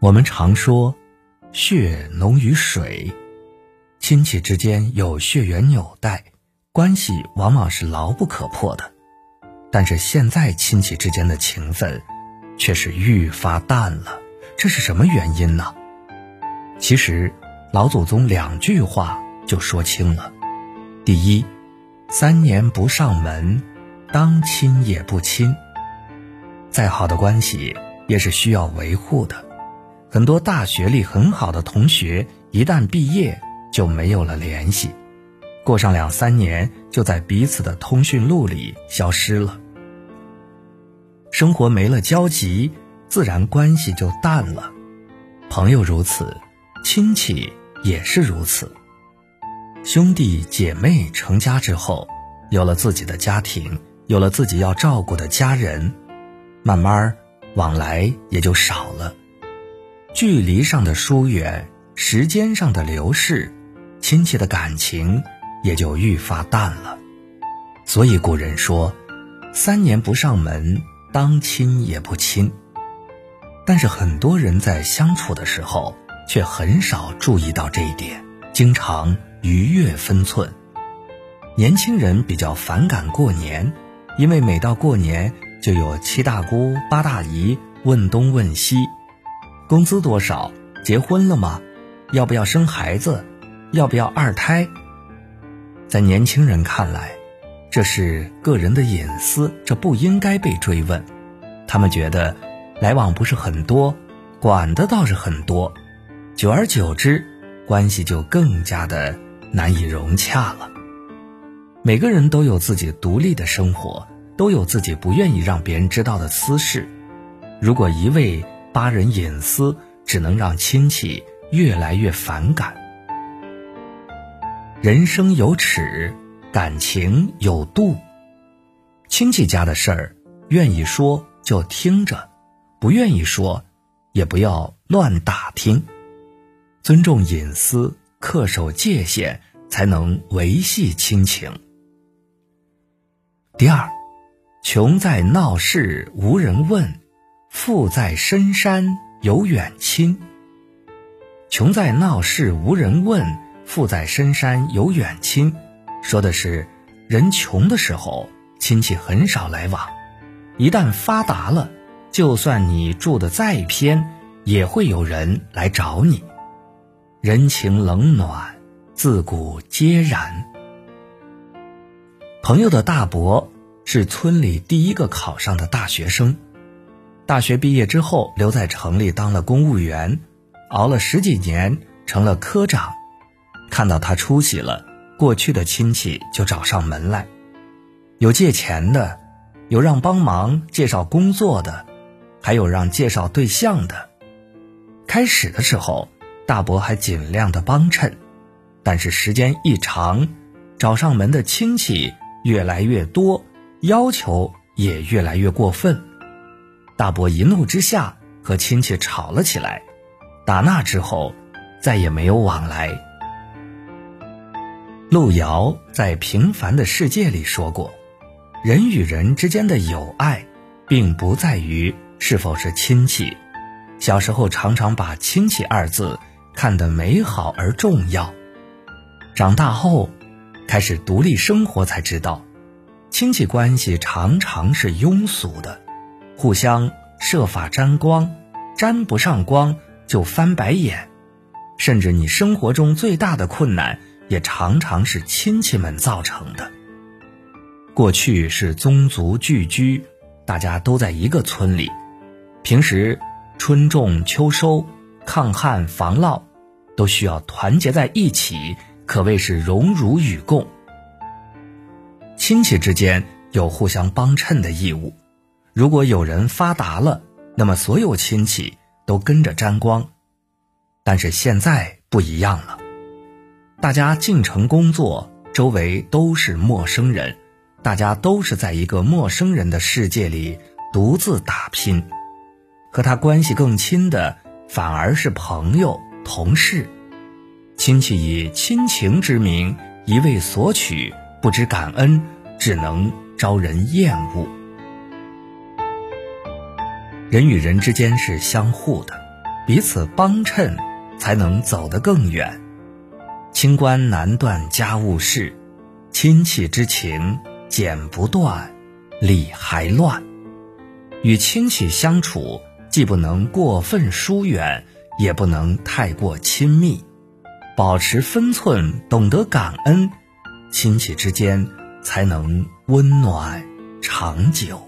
我们常说，血浓于水，亲戚之间有血缘纽带，关系往往是牢不可破的。但是现在亲戚之间的情分，却是愈发淡了。这是什么原因呢？其实，老祖宗两句话就说清了：第一，三年不上门，当亲也不亲。再好的关系，也是需要维护的。很多大学历很好的同学，一旦毕业就没有了联系，过上两三年就在彼此的通讯录里消失了。生活没了交集，自然关系就淡了。朋友如此，亲戚也是如此。兄弟姐妹成家之后，有了自己的家庭，有了自己要照顾的家人，慢慢往来也就少了。距离上的疏远，时间上的流逝，亲戚的感情也就愈发淡了。所以古人说：“三年不上门，当亲也不亲。”但是很多人在相处的时候，却很少注意到这一点，经常逾越分寸。年轻人比较反感过年，因为每到过年，就有七大姑八大姨问东问西。工资多少？结婚了吗？要不要生孩子？要不要二胎？在年轻人看来，这是个人的隐私，这不应该被追问。他们觉得，来往不是很多，管的倒是很多，久而久之，关系就更加的难以融洽了。每个人都有自己独立的生活，都有自己不愿意让别人知道的私事。如果一味扒人隐私，只能让亲戚越来越反感。人生有尺，感情有度。亲戚家的事儿，愿意说就听着，不愿意说，也不要乱打听。尊重隐私，恪守界限，才能维系亲情。第二，穷在闹市无人问。富在深山有远亲，穷在闹市无人问，富在深山有远亲，说的是人穷的时候亲戚很少来往，一旦发达了，就算你住的再偏，也会有人来找你。人情冷暖，自古皆然。朋友的大伯是村里第一个考上的大学生。大学毕业之后，留在城里当了公务员，熬了十几年，成了科长。看到他出息了，过去的亲戚就找上门来，有借钱的，有让帮忙介绍工作的，还有让介绍对象的。开始的时候，大伯还尽量的帮衬，但是时间一长，找上门的亲戚越来越多，要求也越来越过分。大伯一怒之下和亲戚吵了起来，打那之后再也没有往来。路遥在《平凡的世界》里说过：“人与人之间的友爱，并不在于是否是亲戚。小时候常常把‘亲戚’二字看得美好而重要，长大后开始独立生活才知道，亲戚关系常常是庸俗的。”互相设法沾光，沾不上光就翻白眼，甚至你生活中最大的困难也常常是亲戚们造成的。过去是宗族聚居，大家都在一个村里，平时春种秋收、抗旱防涝，都需要团结在一起，可谓是荣辱与共。亲戚之间有互相帮衬的义务。如果有人发达了，那么所有亲戚都跟着沾光。但是现在不一样了，大家进城工作，周围都是陌生人，大家都是在一个陌生人的世界里独自打拼。和他关系更亲的，反而是朋友、同事。亲戚以亲情之名一味索取，不知感恩，只能招人厌恶。人与人之间是相互的，彼此帮衬，才能走得更远。清官难断家务事，亲戚之情剪不断，理还乱。与亲戚相处，既不能过分疏远，也不能太过亲密，保持分寸，懂得感恩，亲戚之间才能温暖长久。